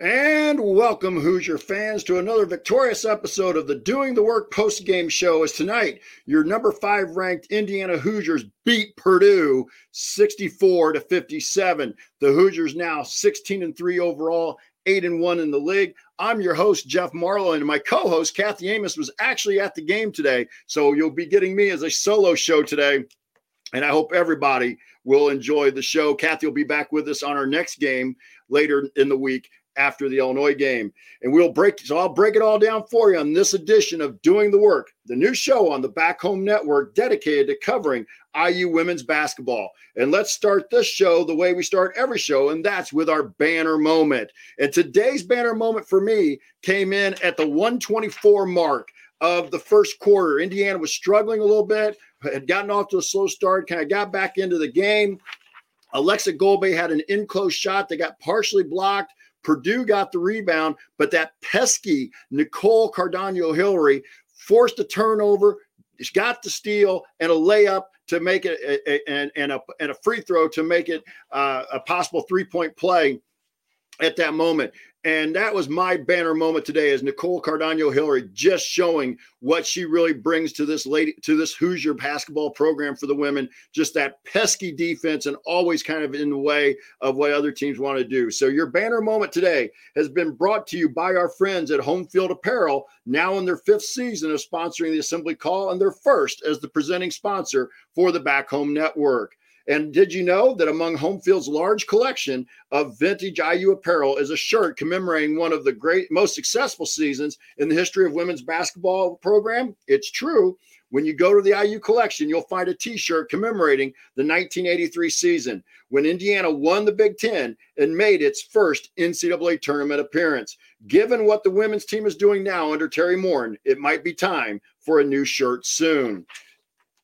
And welcome, Hoosier fans, to another victorious episode of the Doing the Work post game show. As tonight, your number five ranked Indiana Hoosiers beat Purdue 64 to 57. The Hoosiers now 16 and 3 overall, 8 and 1 in the league. I'm your host, Jeff Marlowe, and my co host, Kathy Amos, was actually at the game today. So you'll be getting me as a solo show today. And I hope everybody will enjoy the show. Kathy will be back with us on our next game later in the week after the Illinois game. And we'll break, so I'll break it all down for you on this edition of Doing the Work, the new show on the Back Home Network dedicated to covering IU women's basketball. And let's start this show the way we start every show, and that's with our banner moment. And today's banner moment for me came in at the 124 mark of the first quarter. Indiana was struggling a little bit, had gotten off to a slow start, kind of got back into the game. Aleksa Gulbe had an in close shot that got partially blocked. Purdue got the rebound, but that pesky Nicole Cardaño-Hillary forced a turnover, got the steal and a layup to make it a, a, and, a, a free throw to make it uh, a possible three point play at that moment. And that was my banner moment today as Nicole Cardaño-Hillary just showing what she really brings to this lady to this Hoosier basketball program for the women. Just that pesky defense and always kind of in the way of what other teams want to do. So your banner moment today has been brought to you by our friends at Home Field Apparel, now in their fifth season of sponsoring the Assembly Call and their first as the presenting sponsor for the Back Home Network. And did you know that among Homefield's large collection of vintage IU apparel is a shirt commemorating one of the great, most successful seasons in the history of women's basketball program? It's true. When you go to the IU collection, you'll find a t shirt commemorating the 1983 season when Indiana won the Big Ten and made its first NCAA tournament appearance. Given what the women's team is doing now under Teri Moren, it might be time for a new shirt soon.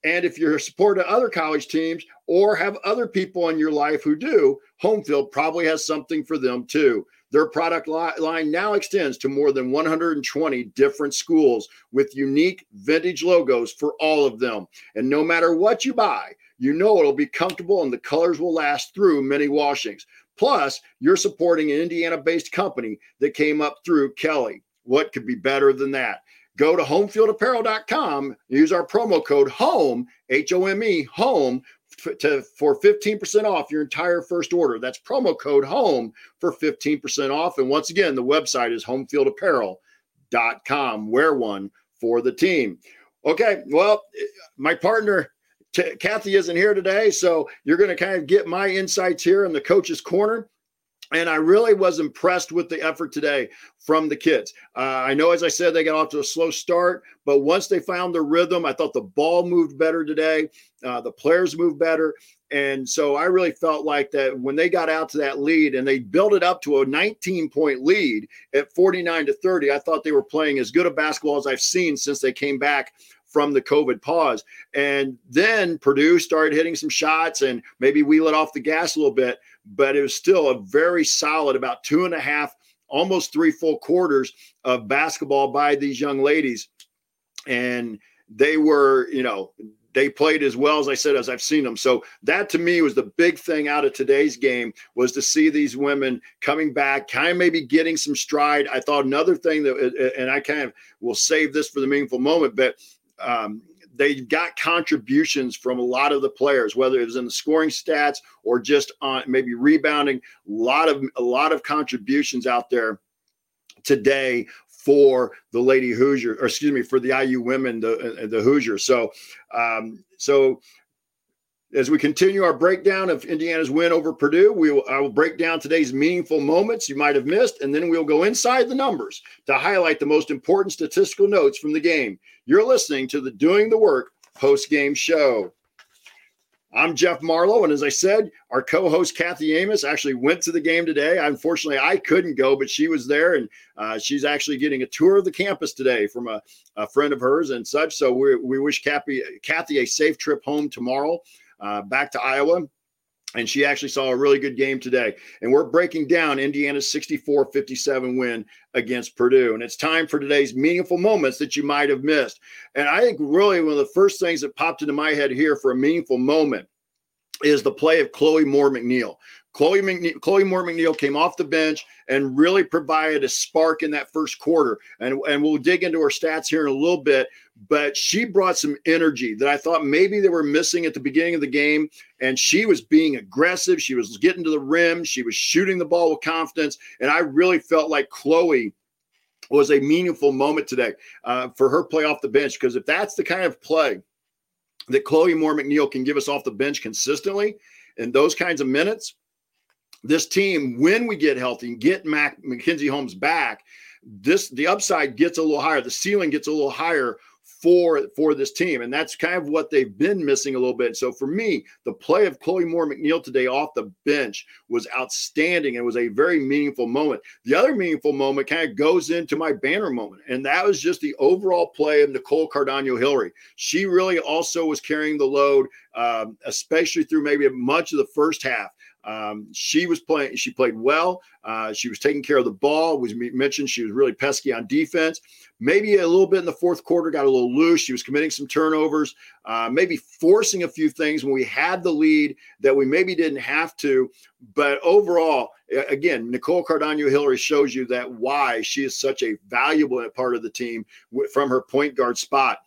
And if you're a supporter of other college teams or have other people in your life who do, Homefield probably has something for them too. Their product line now extends to more than 120 different schools with unique vintage logos for all of them. And no matter what you buy, you know it'll be comfortable and the colors will last through many washings. Plus, you're supporting an Indiana based company that came up through Kelley. What could be better than that? Go to homefieldapparel.com, use our promo code HOME, H O M E, HOME, to, for 15% off your entire first order. That's promo code HOME for 15% off. And once again, the website is homefieldapparel.com. Wear one for the team. Okay, well, my partner Kathy isn't here today, so you're going to kind of get my insights here in the coach's corner. And I really was impressed with the effort today from the kids. Uh, I know, as I said, they got off to a slow start, but once they found their rhythm, I thought the ball moved better today. Uh, the players moved better. And so I really felt like that when they got out to that lead and they built it up to a 19 point lead at 49 to 30, I thought they were playing as good a basketball as I've seen since they came back from the COVID pause. And then Purdue started hitting some shots and maybe we let off the gas a little bit but it was still a very solid, about two and a half, almost three full quarters of basketball by these young ladies. And they were, you know, they played as well as I said as I've seen them. So that to me was the big thing out of today's game was to see these women coming back, kind of maybe getting some stride. I thought another thing that, and I kind of will save this for the meaningful moment, but um, they got contributions from a lot of the players, whether it was in the scoring stats or just on maybe rebounding. A lot of a lot of contributions out there today for the Lady Hoosier, or excuse me, for the IU women, the the Hoosiers. So, um, so as we continue our breakdown of Indiana's win over Purdue, we will, I will break down today's meaningful moments you might have missed, and then we'll go inside the numbers to highlight the most important statistical notes from the game. You're listening to the Doing the Work post game show. I'm Jeff Marlowe, and as I said, our co-host Kathy Amos actually went to the game today. Unfortunately, I couldn't go, but she was there, and uh, she's actually getting a tour of the campus today from a, a friend of hers and such. So we, we wish Kathy, Kathy a safe trip home tomorrow uh, back to Iowa. And she actually saw a really good game today. And we're breaking down Indiana's 64 57 win against Purdue. And it's time for today's meaningful moments that you might have missed. And I think really one of the first things that popped into my head here for a meaningful moment is the play of Chloe Moore McNeil. Chloe, Chloe Moore McNeil came off the bench and really provided a spark in that first quarter. And, and we'll dig into her stats here in a little bit, but she brought some energy that I thought maybe they were missing at the beginning of the game. And she was being aggressive. She was getting to the rim. She was shooting the ball with confidence. And I really felt like Chloe was a meaningful moment today uh, for her play off the bench. Because if that's the kind of play that Chloe Moore McNeil can give us off the bench consistently in those kinds of minutes, this team, when we get healthy and get Mac Mackenzie Holmes back, this the upside gets a little higher, the ceiling gets a little higher for for this team, and that's kind of what they've been missing a little bit. So for me, the play of Chloe Moore McNeil today off the bench was outstanding. It was a very meaningful moment. The other meaningful moment kind of goes into my banner moment, and that was just the overall play of Nicole Cardaño-Hillary. She really also was carrying the load, um, especially through maybe much of the first half. Um, she was playing, she played well. Uh, she was taking care of the ball. Was mentioned she was really pesky on defense. Maybe a little bit in the fourth quarter, got a little loose. She was committing some turnovers, uh, maybe forcing a few things when we had the lead that we maybe didn't have to. But overall, again, Nicole Cardaño-Hillary shows you that why she is such a valuable part of the team from her point guard spot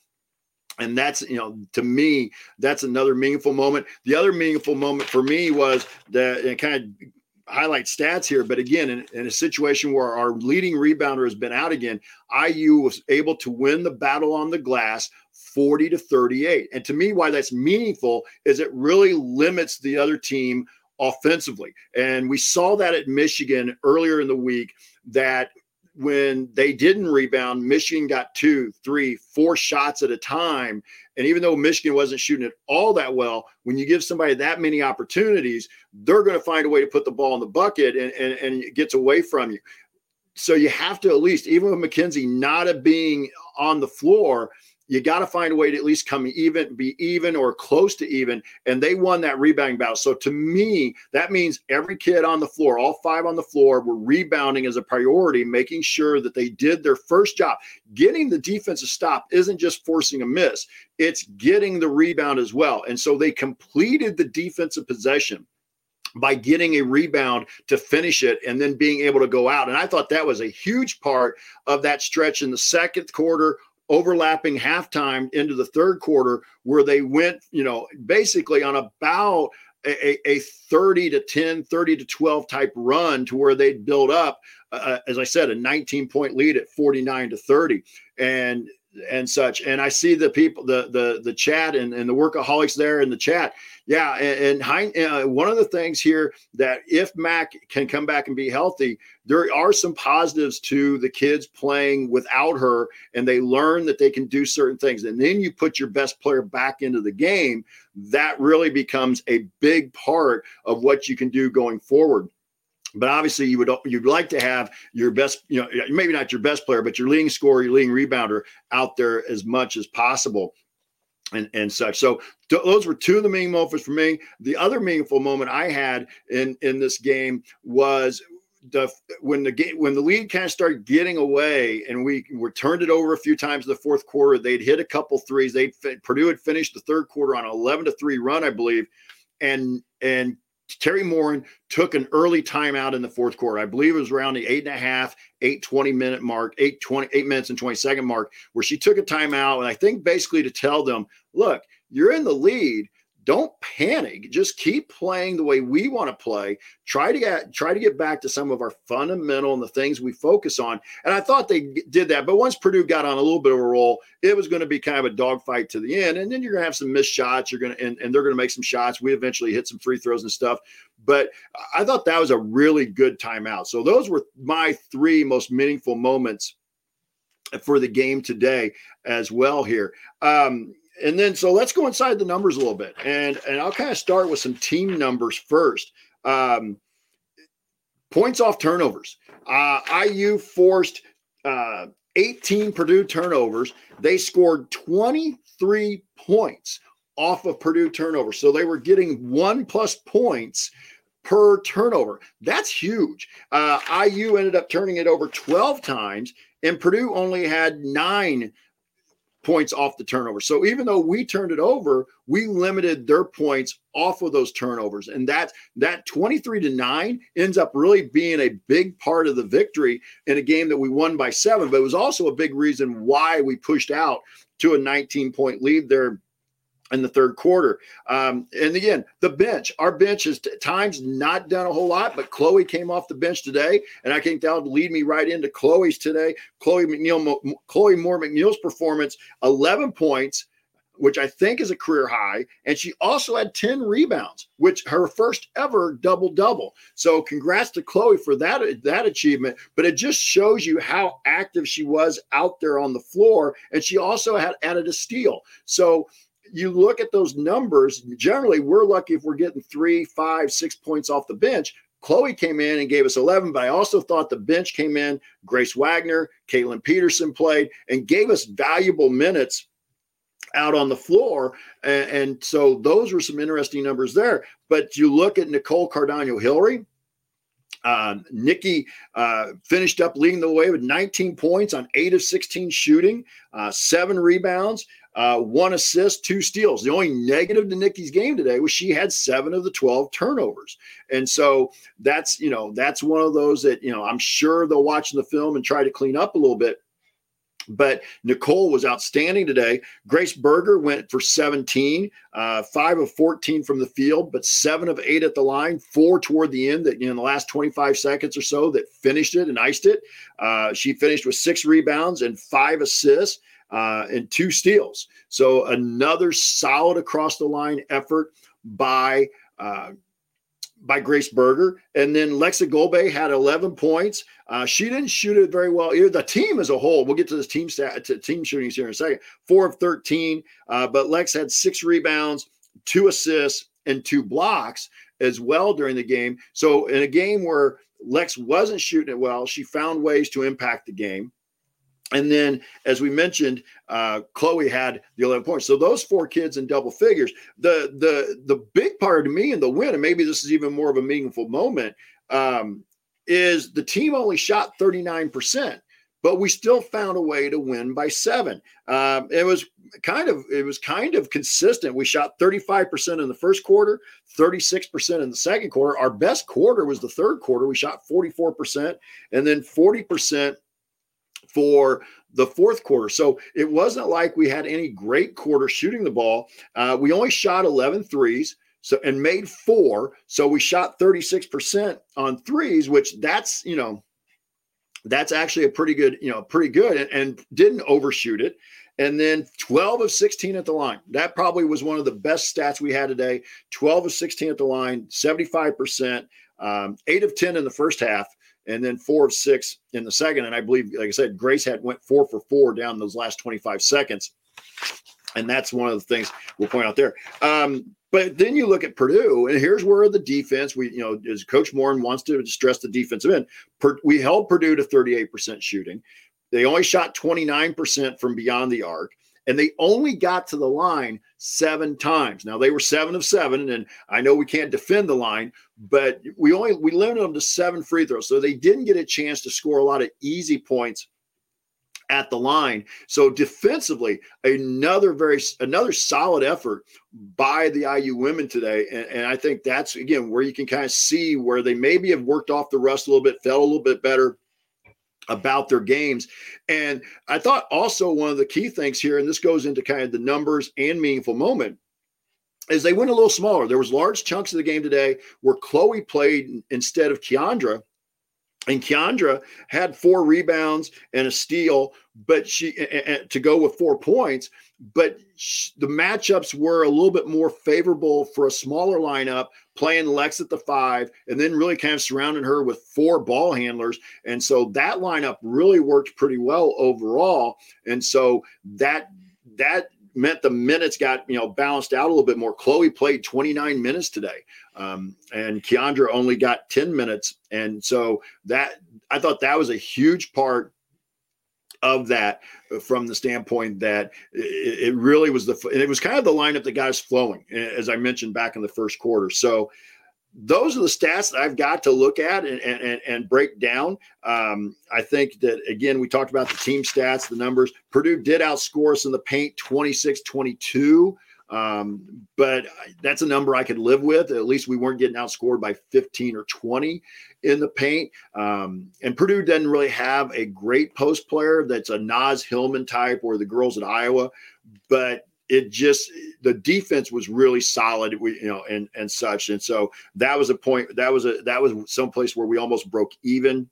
and that's you know to me that's another meaningful moment. The other meaningful moment for me was that and kind of highlight stats here but again in, in, a situation where our leading rebounder has been out again iu was able to win the battle on the glass 40 to 38 and to me why that's meaningful is it really limits the other team offensively. And we saw that at michigan earlier in the week that when they didn't rebound, Michigan got two, three, four shots at a time. And even though Michigan wasn't shooting it all that well, when you give somebody that many opportunities, they're going to find a way to put the ball in the bucket and, and, and it gets away from you. So you have to at least, even with Mackenzie not being on the floor, you got to find a way to at least come even, be even or close to even. And they won that rebounding battle. So to me, that means every kid on the floor, all five on the floor, were rebounding as a priority, making sure that they did their first job. Getting the defensive stop isn't just forcing a miss, it's getting the rebound as well. And so they completed the defensive possession by getting a rebound to finish it and then being able to go out. And I thought that was a huge part of that stretch in the second quarter overlapping halftime into the third quarter where they went, you know, basically on about a, a 30 to 10, 30 to 12 type run to where they'd build up, uh, uh as I said, a 19 point lead at 49 to 30. And and such. And I see the people, the the the chat and, and the workaholics there in the chat. Yeah, and, and uh, one of the things here that if Mac can come back and be healthy, there are some positives to the kids playing without her, and they learn that they can do certain things. And then you put your best player back into the game. That really becomes a big part of what you can do going forward but obviously you would you'd like to have your best you know maybe not your best player but your leading scorer your leading rebounder out there as much as possible and and such. So th- those were two of the main moments for me. The other meaningful moment i had in in this game was the when the game when the lead kind of started getting away and we were turned it over a few times in the fourth quarter they'd hit a couple threes they'd purdue had finished the third quarter on an 11 to 3 run i believe and and Teri Moren took an early timeout in the fourth quarter. I believe it was around the eight and a half, eight 20 minute mark, eight 20, eight minutes and 20 second mark, where she took a timeout. And I think basically to tell them, look, you're in the lead don't panic. Just keep playing the way we want to play. Try to get try to get back to some of our fundamental and the things we focus on. And i thought they did that but once purdue got on a little bit of a roll it was going to be kind of a dogfight to the end. And then you're going to have some missed shots. You're going to and, and they're going to make some shots. We eventually hit some free throws and stuff. But i thought that was a really good timeout. So those were my three most meaningful moments for the game today as well here. Um, and then so let's go inside the numbers a little bit, and and I'll kind of start with some team numbers first. Um, points off turnovers. Uh, IU forced uh, 18 Purdue turnovers. They scored 23 points off of Purdue turnovers, so they were getting one plus points per turnover. That's huge. Uh, IU ended up turning it over 12 times, and Purdue only had nine points off the turnover. So even though we turned it over, we limited their points off of those turnovers. And that that 23 to 9 ends up really being a big part of the victory in a game that we won by 7, but it was also a big reason why we pushed out to a 19 point lead there in the third quarter. Um, and again, the bench, our bench has times not done a whole lot, but Chloe came off the bench today, and I think that'll lead me right into Chloe's today. Chloe McNeil, Chloe Moore McNeil's performance, 11 points. Which I think is a career high. And she also had 10 rebounds, which her first ever double double. So congrats to Chloe for that, that achievement. But it just shows you how active she was out there on the floor. And she also had added a steal. So you look at those numbers, generally we're lucky if we're getting three, five, six points off the bench. Chloe came in and gave us 11, but I also thought the bench came in. Grace Wagner, Kaitlin Peterson played and gave us valuable minutes out on the floor. And, and so those were some interesting numbers there. But you look at Nicole Cardaño-Hillary, uh, Nikki uh, finished up leading the way with 19 points on eight of 16 shooting, uh, seven rebounds uh, one assist, two steals. The only negative to Nikki's game today was she had seven of the 12 turnovers. And so that's, you know, that's one of those that, you know, I'm sure they'll watch in the film and try to clean up a little bit. But Nicole was outstanding today. Grace Berger went for 17, uh, five of 14 from the field, but seven of eight at the line, four toward the end that you know, in the last 25 seconds or so that finished it and iced it. Uh, she finished with six rebounds and five assists uh, and two steals. So another solid across the line effort by uh, by Grace Berger. And then Lexa Gulbe had 11 points. Uh, she didn't shoot it very well either. The team as a whole, we'll get to this team stat, to team shootings here in a second. Four of 13, uh, but Lex had six rebounds, two assists, and two blocks as well during the game. So in a game where Lex wasn't shooting it well, she found ways to impact the game. And then, as we mentioned, uh, Chloe had the 11 points. So those four kids in double figures. The the the big part to me in the win, and maybe this is even more of a meaningful moment, um, is the team only shot 39%, but we still found a way to win by seven. Um, it was kind of it was kind of consistent. We shot 35% in the first quarter, 36% in the second quarter. Our best quarter was the third quarter. We shot 44%, and then 40% for the fourth quarter. So it wasn't like we had any great quarter shooting the ball. Uh, we only shot 11 threes. So and made four. So we shot 36% on threes, which that's, you know, that's actually a pretty good, you know, pretty good and, and didn't overshoot it. And then 12 of 16 at the line. That probably was one of the best stats we had today. 12 of 16 at the line, 75%, um, eight of 10 in the first half and then four of six in the second. And I believe, like I said, Grace had went four for four down those last 25 seconds. And that's one of the things we'll point out there. Um, but then you look at Purdue, and here's where the defense, we, you know, as Coach Moren wants to stress the defensive end, per, we held Purdue to 38% shooting. They only shot 29% from beyond the arc and they only got to the line seven times. Now they were seven of seven, and I know we can't defend the line, but we only we limited them to seven free throws, so they didn't get a chance to score a lot of easy points at the line. So defensively, another very another solid effort by the IU women today, and, and I think that's again where you can kind of see where they maybe have worked off the rust a little bit, felt a little bit better about their games. And I thought also one of the key things here, and this goes into kind of the numbers and meaningful moment, is they went a little smaller. There was large chunks of the game today where Chloe played instead of Kiandra. And Kiandra had four rebounds and a steal, but she to go with four points. But the matchups were a little bit more favorable for a smaller lineup, playing Lex at the five, and then really kind of surrounding her with four ball handlers. And so that lineup really worked pretty well overall. And so that that meant the minutes got you know balanced out a little bit more. Chloe played 29 minutes today, um, and Kiandra only got 10 minutes, and so that I thought that was a huge part of that from the standpoint that it, really was the it was kind of the lineup that got us flowing as I mentioned back in the first quarter. So those are the stats that I've got to look at and, and, and break down. Um, I think that, again, we talked about the team stats, the numbers. Purdue did outscore us in the paint 26 22. Um, but that's a number I could live with. At least we weren't getting outscored by 15 or 20 in the paint. Um, and Purdue doesn't really have a great post player that's a Naz Hillmon type or the girls at Iowa, but it just the defense was really solid we you know and and such and so that was a point that was a that was some place where we almost broke even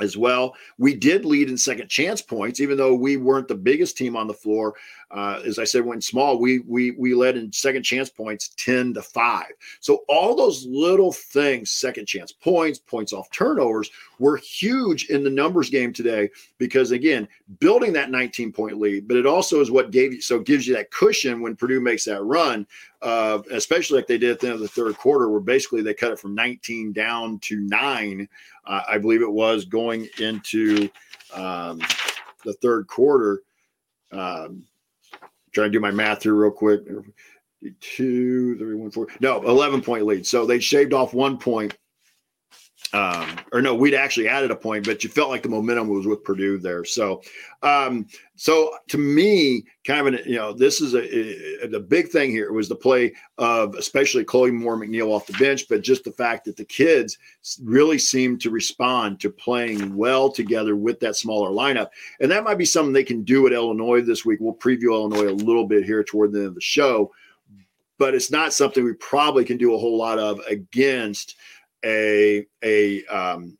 as well. We did lead in second chance points, even though we weren't the biggest team on the floor. Uh, as I said, went small. We we we led in second chance points ten to five. So all those little things, second chance points, points off turnovers, were huge in the numbers game today. Because again, building that 19 point lead, but it also is what gave you so gives you that cushion when Purdue makes that run. Uh, especially like they did at the end of the third quarter, where basically they cut it from 19 down to nine uh, I believe it was going into um, the third quarter. Um, trying to do my math here real quick. Two, three, one, four. No, 11 point lead. So they shaved off one point um, or no, we'd actually added a point, but you felt like the momentum was with Purdue there. So, um, so to me, kind of an, you know, this is a, a, the big thing here was the play of especially Chloe Moore McNeil off the bench, but just the fact that the kids really seemed to respond to playing well together with that smaller lineup, and that might be something they can do at Illinois this week. We'll preview Illinois a little bit here toward the end of the show, but it's not something we probably can do a whole lot of against a a um,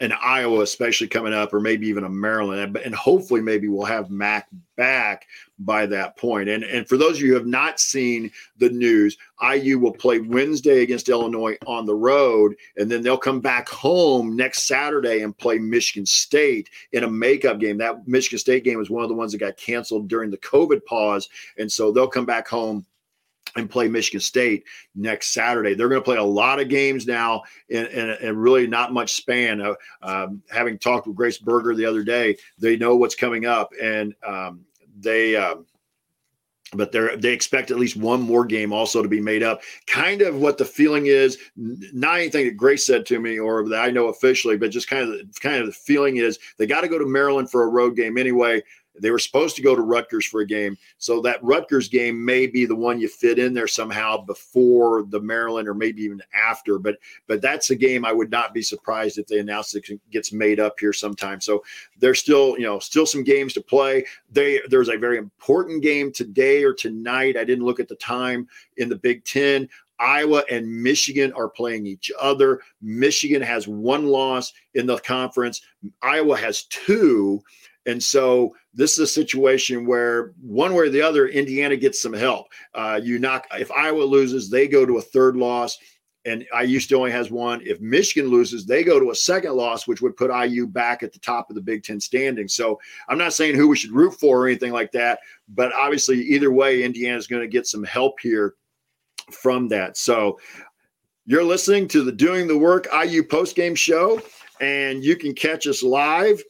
an Iowa, especially coming up, or maybe even a Maryland, and hopefully maybe we'll have Mac back by that point. And and for those of you who have not seen the news, IU will play Wednesday against Illinois on the road, and then they'll come back home next Saturday and play Michigan State in a makeup game. That Michigan State game was one of the ones that got canceled during the COVID pause, and so they'll come back home and play Michigan State next Saturday. They're going to play a lot of games now and, really not much span. Uh, um, having talked with Grace Berger the other day, they know what's coming up and um, they. Um, but they they expect at least one more game also to be made up. Kind of what the feeling is, not anything that Grace said to me or that I know officially, but just kind of kind of the feeling is they got to go to Maryland for a road game anyway. They were supposed to go to Rutgers for a game. So that Rutgers game may be the one you fit in there somehow before the Maryland or maybe even after. But but that's a game I would not be surprised if they announce it gets made up here sometime. So there's still, you know, still some games to play. They there's a very important game today or tonight. I didn't look at the time in the Big Ten. Iowa and Michigan are playing each other. Michigan has one loss in the conference. Iowa has two. And so this is a situation where one way or the other, Indiana gets some help. Uh, you knock if Iowa loses, they go to a third loss, and IU still only has one. If Michigan loses, they go to a second loss, which would put IU back at the top of the Big Ten standing. So I'm not saying who we should root for or anything like that, but obviously either way, Indiana is going to get some help here from that. So you're listening to the Doing the Work IU postgame show, and you can catch us live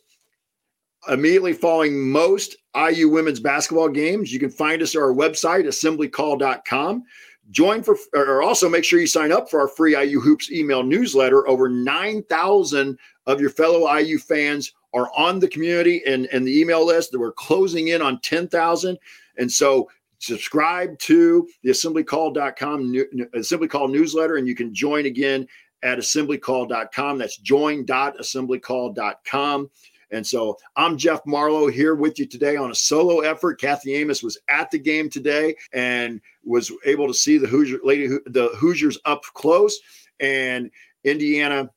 immediately following most IU women's basketball games. You can find us at our website, assemblycall.com. Join for, or also make sure you sign up for our free IU Hoops email newsletter. Over 9,000 of your fellow IU fans are on the community and, and the email list. We're closing in on 10,000. And so subscribe to the assemblycall.com assembly call newsletter and you can join again at assemblycall.com. That's join.assemblycall.com. And so I'm Jeff Marlow here with you today on a solo effort. Kathy Amos was at the game today and was able to see the Hoosier lady the Hoosiers up close and Indiana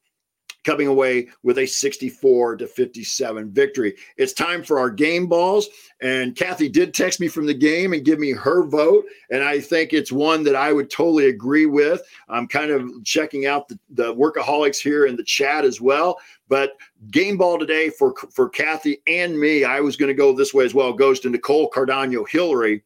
coming away with a 64 to 57 victory. It's time for our game balls. And Kathy did text me from the game and give me her vote. And I think it's one that I would totally agree with. I'm kind of checking out the, the workaholics here in the chat as well. But game ball today for, for Kathy and me, I was going to go this way as well, goes to Nicole Cardaño-Hillary.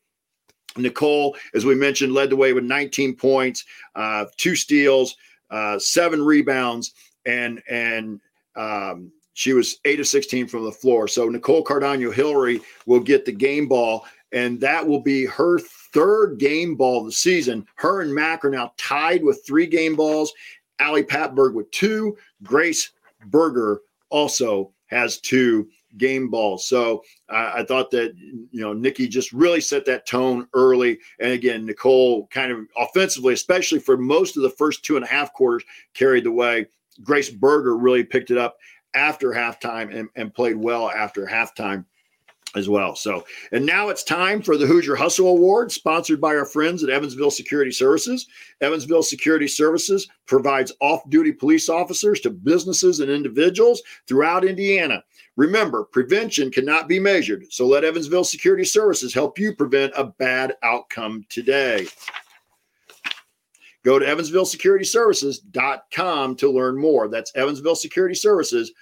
Nicole, as we mentioned, led the way with 19 points, uh, two steals, uh, seven rebounds and and um, she was eight of 16 from the floor. So Nicole Cardaño-Hillary will get the game ball. and that will be her third game ball of the season. Her and Mac are now tied with three game balls. Ali Patberg with two. Grace Berger also has two game balls. So I thought that you know Nikki just really set that tone early, and again Nicole kind of offensively, especially for most of the first two and a half quarters, carried the way. Grace Berger really picked it up after halftime and, and played well after halftime as well. So, and now it's time for the Hoosier Hustle Award, sponsored by our friends at Evansville Security Services. Evansville Security Services provides off duty police officers to businesses and individuals throughout Indiana. Remember, prevention cannot be measured. So let Evansville Security Services help you prevent a bad outcome today. Go to evansvillesecurityservices.com to learn more. That's Evansville Security Services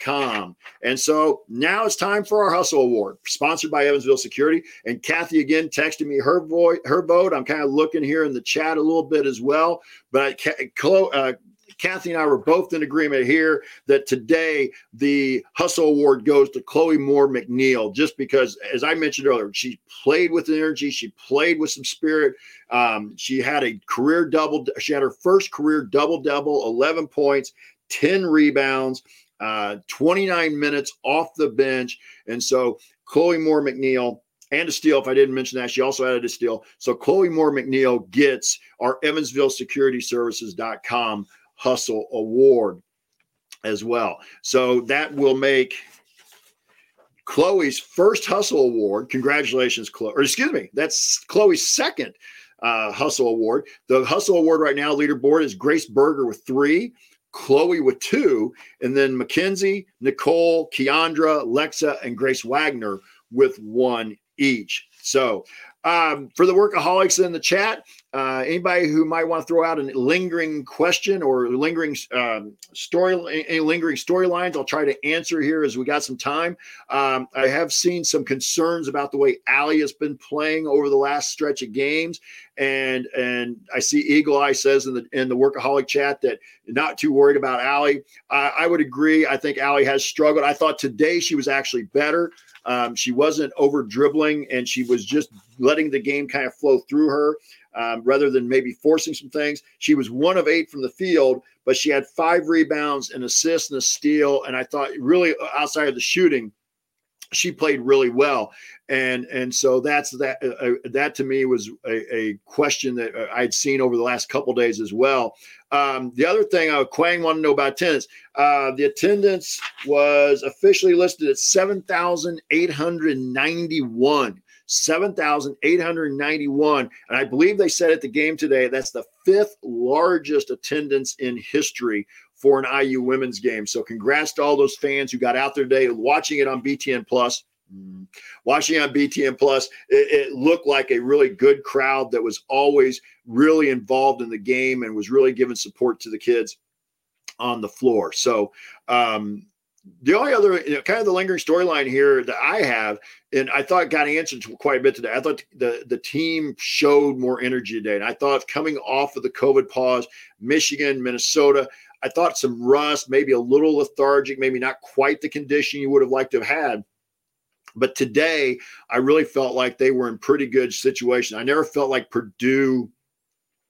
com. And so now it's time for our Hustle Award, sponsored by Evansville Security. And Kathy again texted me her vote. Her vote. I'm kind of looking here in the chat a little bit as well. But I, uh, Kathy and I were both in agreement here that today the Hustle Award goes to Chloe Moore McNeil, just because, as I mentioned earlier, she played with energy, she played with some spirit. Um, she had a career double, she had her first career double double, 11 points, 10 rebounds uh, 29 minutes off the bench. And so Chloe Moore McNeil and a steal, if I didn't mention that, she also added a steal. So Chloe Moore McNeil gets our Evansville Security Services.com Hustle Award as well. So that will make Chloe's first Hustle Award. Congratulations, Chloe. Or excuse me, that's Chloe's second uh, Hustle Award. The Hustle Award right now, leaderboard is Grace Berger with three. Chloe with two, and then Mackenzie, Nicole, Kiandra, Lexa, and Grace Wagner with one each. So um, for the workaholics in the chat, uh, anybody who might want to throw out a lingering question or lingering um, story, any lingering storylines, I'll try to answer here as we got some time. Um, I have seen some concerns about the way Ali has been playing over the last stretch of games, and and I see Eagle Eye says in the in the workaholic chat that not too worried about Ali. Uh, I would agree. I think Ali has struggled. I thought today she was actually better. Um, she wasn't over dribbling and she was just letting the game kind of flow through her um, rather than maybe forcing some things. She was one of eight from the field, but she had five rebounds, an assist, and a steal. And I thought, really, uh, outside of the shooting, she played really well and and so that's that uh, uh, that to me was a, a, question that uh, i'd seen over the last couple days as well um, the other thing uh, quang wanted to know about attendance uh, the attendance was officially listed at 7891 7,891. And I believe they said at the game today that's the fifth largest attendance in history for an IU women's game. So congrats to all those fans who got out there today watching it on BTN Plus. Mm. Watching on BTN Plus, it, it, looked like a really good crowd that was always really involved in the game and was really giving support to the kids on the floor. So, um, the only other you know, kind of the lingering storyline here that I have, and I thought got answered quite a bit today. I thought the the team showed more energy today, and I thought coming off of the COVID pause, Michigan, Minnesota, I thought some rust, maybe a little lethargic, maybe not quite the condition you would have liked to have had. But today, I really felt like they were in pretty good situation. I never felt like Purdue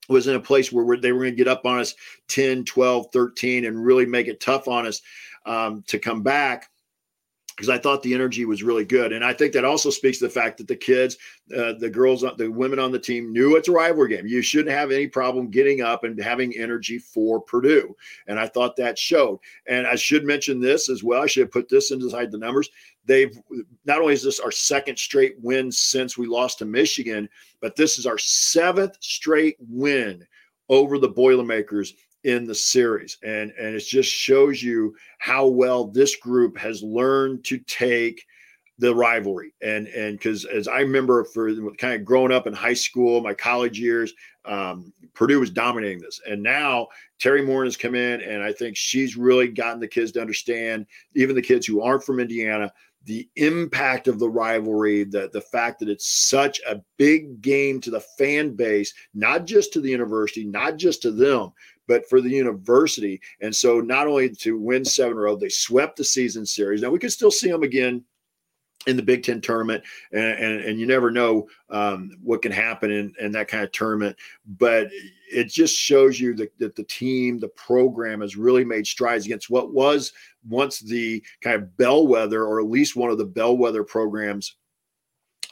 was in a place where they were going to get up on us 10, 12, 13 and really make it tough on us um, to come back because I thought the energy was really good. And I think that also speaks to the fact that the kids, uh, the girls, the women on the team knew it's a rivalry game. You shouldn't have any problem getting up and having energy for Purdue. And I thought that showed. And I should mention this as well. I should have put this inside the numbers. They've not only is this our second straight win since we lost to Michigan, but this is our seventh straight win over the Boilermakers in the series. And and it just shows you how well this group has learned to take the rivalry. And and because as i remember for kind of growing up in high school my college years um, purdue was dominating this. And now Teri Moren has come in and i think she's really gotten the kids to understand even the kids who aren't from indiana the impact of the rivalry, the, the fact that it's such a big game to the fan base, not just to the university, not just to them, but for the university. And so not only to win seven row, they swept the season series. Now we could still see them again in the Big Ten tournament, and, and, and you never know um, what can happen in, in that kind of tournament. But it just shows you that, that the team, the program has really made strides against what was once the kind of bellwether, or at least one of the bellwether programs,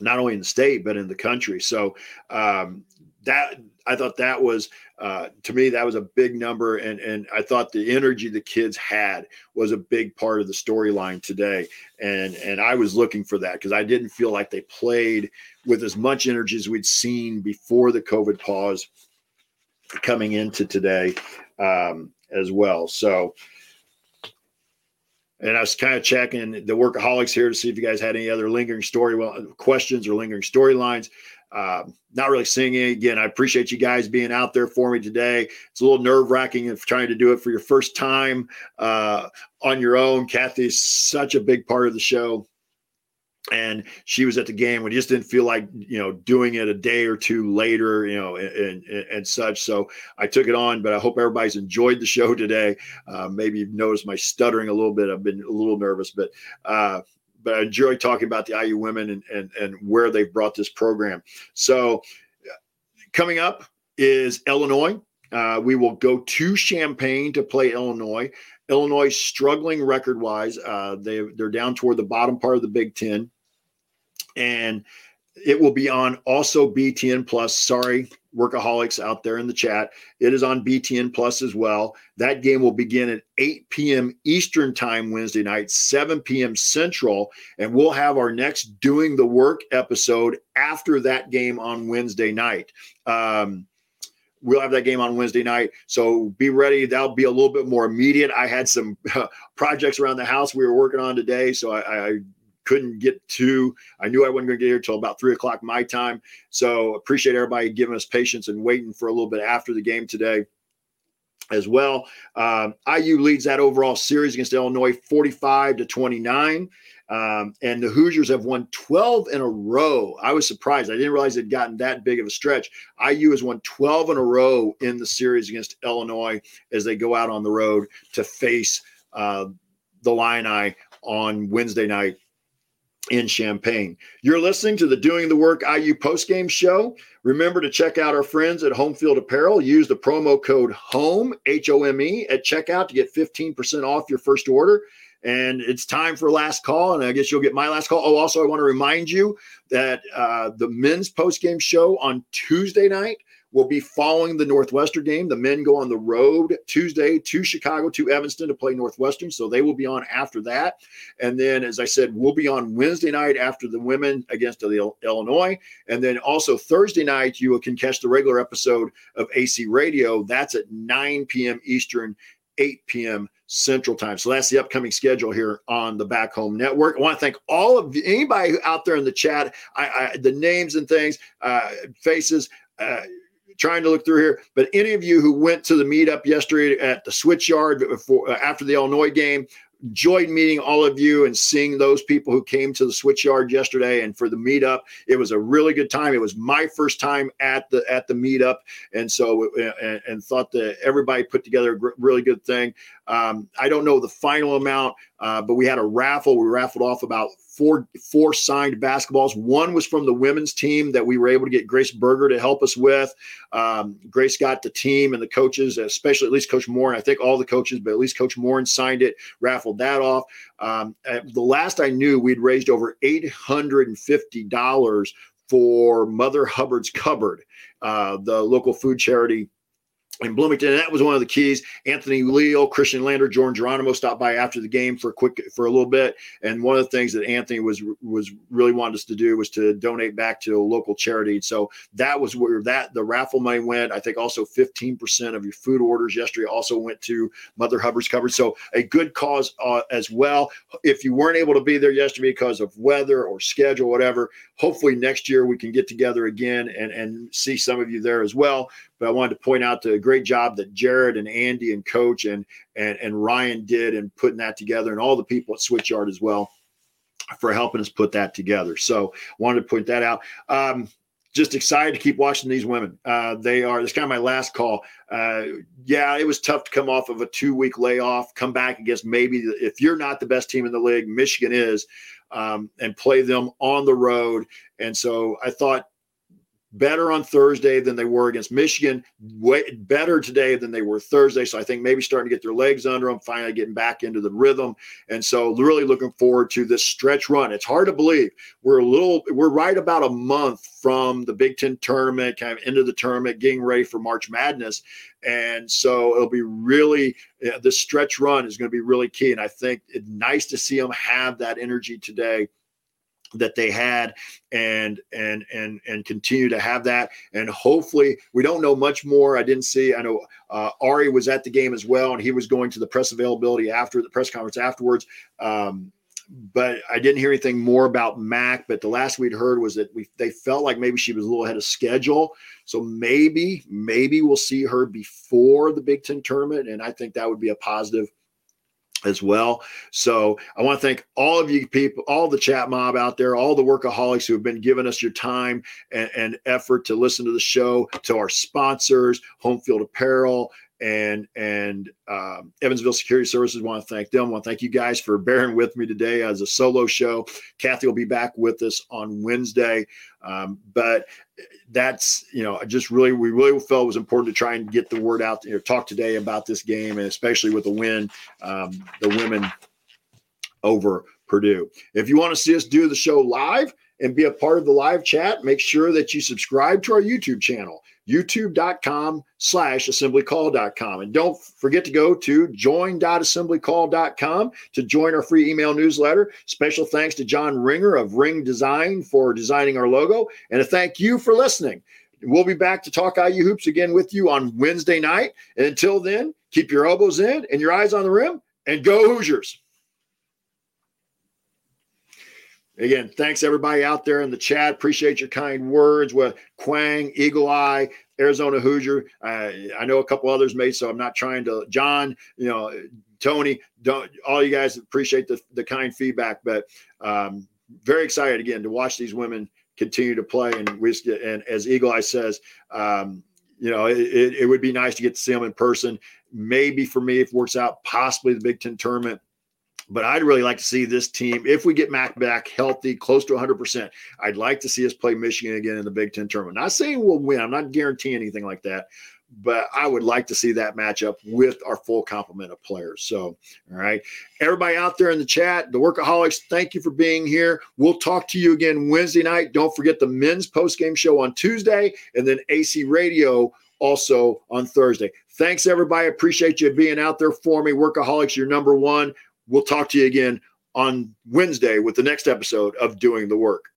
not only in the state, but in the country. So um, that I thought that was uh, to me that was a big number, and and I thought the energy the kids had was a big part of the storyline today, and and I was looking for that because I didn't feel like they played with as much energy as we'd seen before the COVID pause coming into today um, as well. So. And I was kind of checking the workaholics here to see if you guys had any other lingering story well, questions or lingering storylines. Um, not really seeing it again. I appreciate you guys being out there for me today. It's a little nerve wracking of trying to do it for your first time uh, on your own. Kathy's such a big part of the show. And she was at the game. We just didn't feel like you know doing it a day or two later, you know, and, and, and such. So I took it on, but I hope everybody's enjoyed the show today. Uh, maybe you've noticed my stuttering a little bit. I've been a little nervous, but uh, but I enjoy talking about the IU women and, and, and where they've brought this program. So coming up is Illinois. Uh, we will go to Champaign to play Illinois. Illinois struggling record wise. Uh, they they're down toward the bottom part of the Big Ten, and it will be on also BTN Plus. Sorry, workaholics out there in the chat. It is on BTN Plus as well. That game will begin at 8 p.m. Eastern Time Wednesday night, 7 p.m. Central, and we'll have our next Doing the Work episode after that game on Wednesday night. Um, we'll have that game on Wednesday night. So be ready. That'll be a little bit more immediate. I had some uh, projects around the house we were working on today. So I, I couldn't get to. I knew I wasn't going to get here till about three o'clock my time. So appreciate everybody giving us patience and waiting for a little bit after the game today as well. Um, IU leads that overall series against Illinois 45 to 29. Um, and the Hoosiers have won 12 in a row. I was surprised. I didn't realize they'd gotten that big of a stretch. IU has won 12 in a row in the series against Illinois as they go out on the road to face uh, the Eye on Wednesday night in Champaign. You're listening to the Doing the Work IU postgame show. Remember to check out our friends at Home Field Apparel. Use the promo code HOME, H O M E, at checkout to get 15% off your first order. And it's time for last call. And I guess you'll get my last call. Oh, also, I want to remind you that uh, the men's postgame show on Tuesday night will be following the Northwestern game. The men go on the road Tuesday to Chicago to Evanston to play Northwestern. So they will be on after that. And then, as I said, we'll be on Wednesday night after the women against Illinois. And then also Thursday night, you can catch the regular episode of AC Radio. That's at 9 p.m. Eastern, 8 p.m. Central Time. So that's the upcoming schedule here on the Back Home Network. I want to thank all of anybody out there in the chat. I, I the names and things, uh, faces. Uh, trying to look through here. But any of you who went to the meetup yesterday at the Switchyard before uh, after the Illinois game, enjoyed meeting all of you and seeing those people who came to the Switchyard yesterday and for the meetup. It was a really good time. It was my first time at the at the meetup, and so uh, and, and thought that everybody put together a really good thing. Um, I don't know the final amount, uh, but we had a raffle. We raffled off about four four signed basketballs. One was from the women's team that we were able to get Grace Berger to help us with. Um, Grace got the team and the coaches, especially at least Coach Moren, and I think all the coaches, but at least Coach Moren signed it, raffled that off. Um, the last I knew, we'd raised over eight hundred and fifty dollars for Mother Hubbard's Cupboard, uh, the local food charity in Bloomington. And that was one of the keys. Anthony Leal, Khristian Lander, Jordan Geronimo stopped by after the game for a quick for a little bit. And one of the things that Anthony was was really wanted us to do was to donate back to a local charity. So that was where that the raffle money went. I think also 15% of your food orders yesterday also went to Mother Hubbard's Cupboard. So a good cause uh, as well. If you weren't able to be there yesterday because of weather or schedule, whatever, hopefully next year we can get together again and, and see some of you there as well. But I wanted to point out the great job that Jared and Andy and Coach and and and Ryan did in putting that together, and all the people at Switchyard as well for helping us put that together. So wanted to point that out. Um, just excited to keep watching these women. Uh, they are, it's kind of my last call. Uh, yeah, it was tough to come off of a two week layoff, come back against maybe, if you're not the best team in the league, Michigan is, um, and play them on the road. And so I thought better on Thursday than they were against Michigan, way better today than they were Thursday. So I think maybe starting to get their legs under them, finally getting back into the rhythm. And so really looking forward to this stretch run. It's hard to believe we're a little, we're right about a month from the Big Ten tournament, kind of into the tournament, getting ready for March Madness. And so it'll be really, uh, the stretch run is going to be really key. And I think it's nice to see them have that energy today that they had and and and and continue to have that and hopefully we don't know much more i didn't see i know uh, ari was at the game as well and he was going to the press availability after the press conference afterwards um, but I didn't hear anything more about Mac. But the last we'd heard was that we they felt like maybe she was a little ahead of schedule. So maybe, maybe we'll see her before the Big Ten tournament. And I think that would be a positive as well. So I want to thank all of you people, all the chat mob out there, all the workaholics who have been giving us your time and, and effort to listen to the show, to our sponsors, Home Field Apparel, and and um, Evansville Security Services. Want to thank them. Want to thank you guys for bearing with me today as a solo show. Kathy will be back with us on Wednesday, um, but that's you know I just really we really felt it was important to try and get the word out there. Talk today about this game and especially with the win, um, the women over Purdue. If you want to see us do the show live and be a part of the live chat, make sure that you subscribe to our YouTube channel youtube.com slash assemblycall.com. And don't forget to go to join.assemblycall.com to join our free email newsletter. Special thanks to John Ringer of Ring Design for designing our logo. And a thank you for listening. We'll be back to talk IU hoops again with you on Wednesday night. And until then, keep your elbows in and your eyes on the rim and go Hoosiers. Again, thanks everybody out there in the chat. Appreciate your kind words with Quang, Eagle Eye, Arizona Hoosier. Uh, I know a couple others made, so I'm not trying to. John, you know, Tony, don't all you guys appreciate the, the kind feedback, but um, very excited again to watch these women continue to play. And we and as Eagle Eye says, um, you know, it, it would be nice to get to see them in person. Maybe for me, if it works out, possibly the Big Ten tournament but I'd really like to see this team, if we get Mac back healthy, close to 100%, I'd like to see us play Michigan again in the Big Ten tournament. Not saying we'll win, I'm not guaranteeing anything like that, but I would like to see that matchup with our full complement of players. So, all right. Everybody out there in the chat, the workaholics, thank you for being here. We'll talk to you again Wednesday night. Don't forget the men's post game show on Tuesday and then AC Radio also on Thursday. Thanks, everybody. Appreciate you being out there for me. Workaholics, you're number one. We'll talk to you again on Wednesday with the next episode of Doing the Work.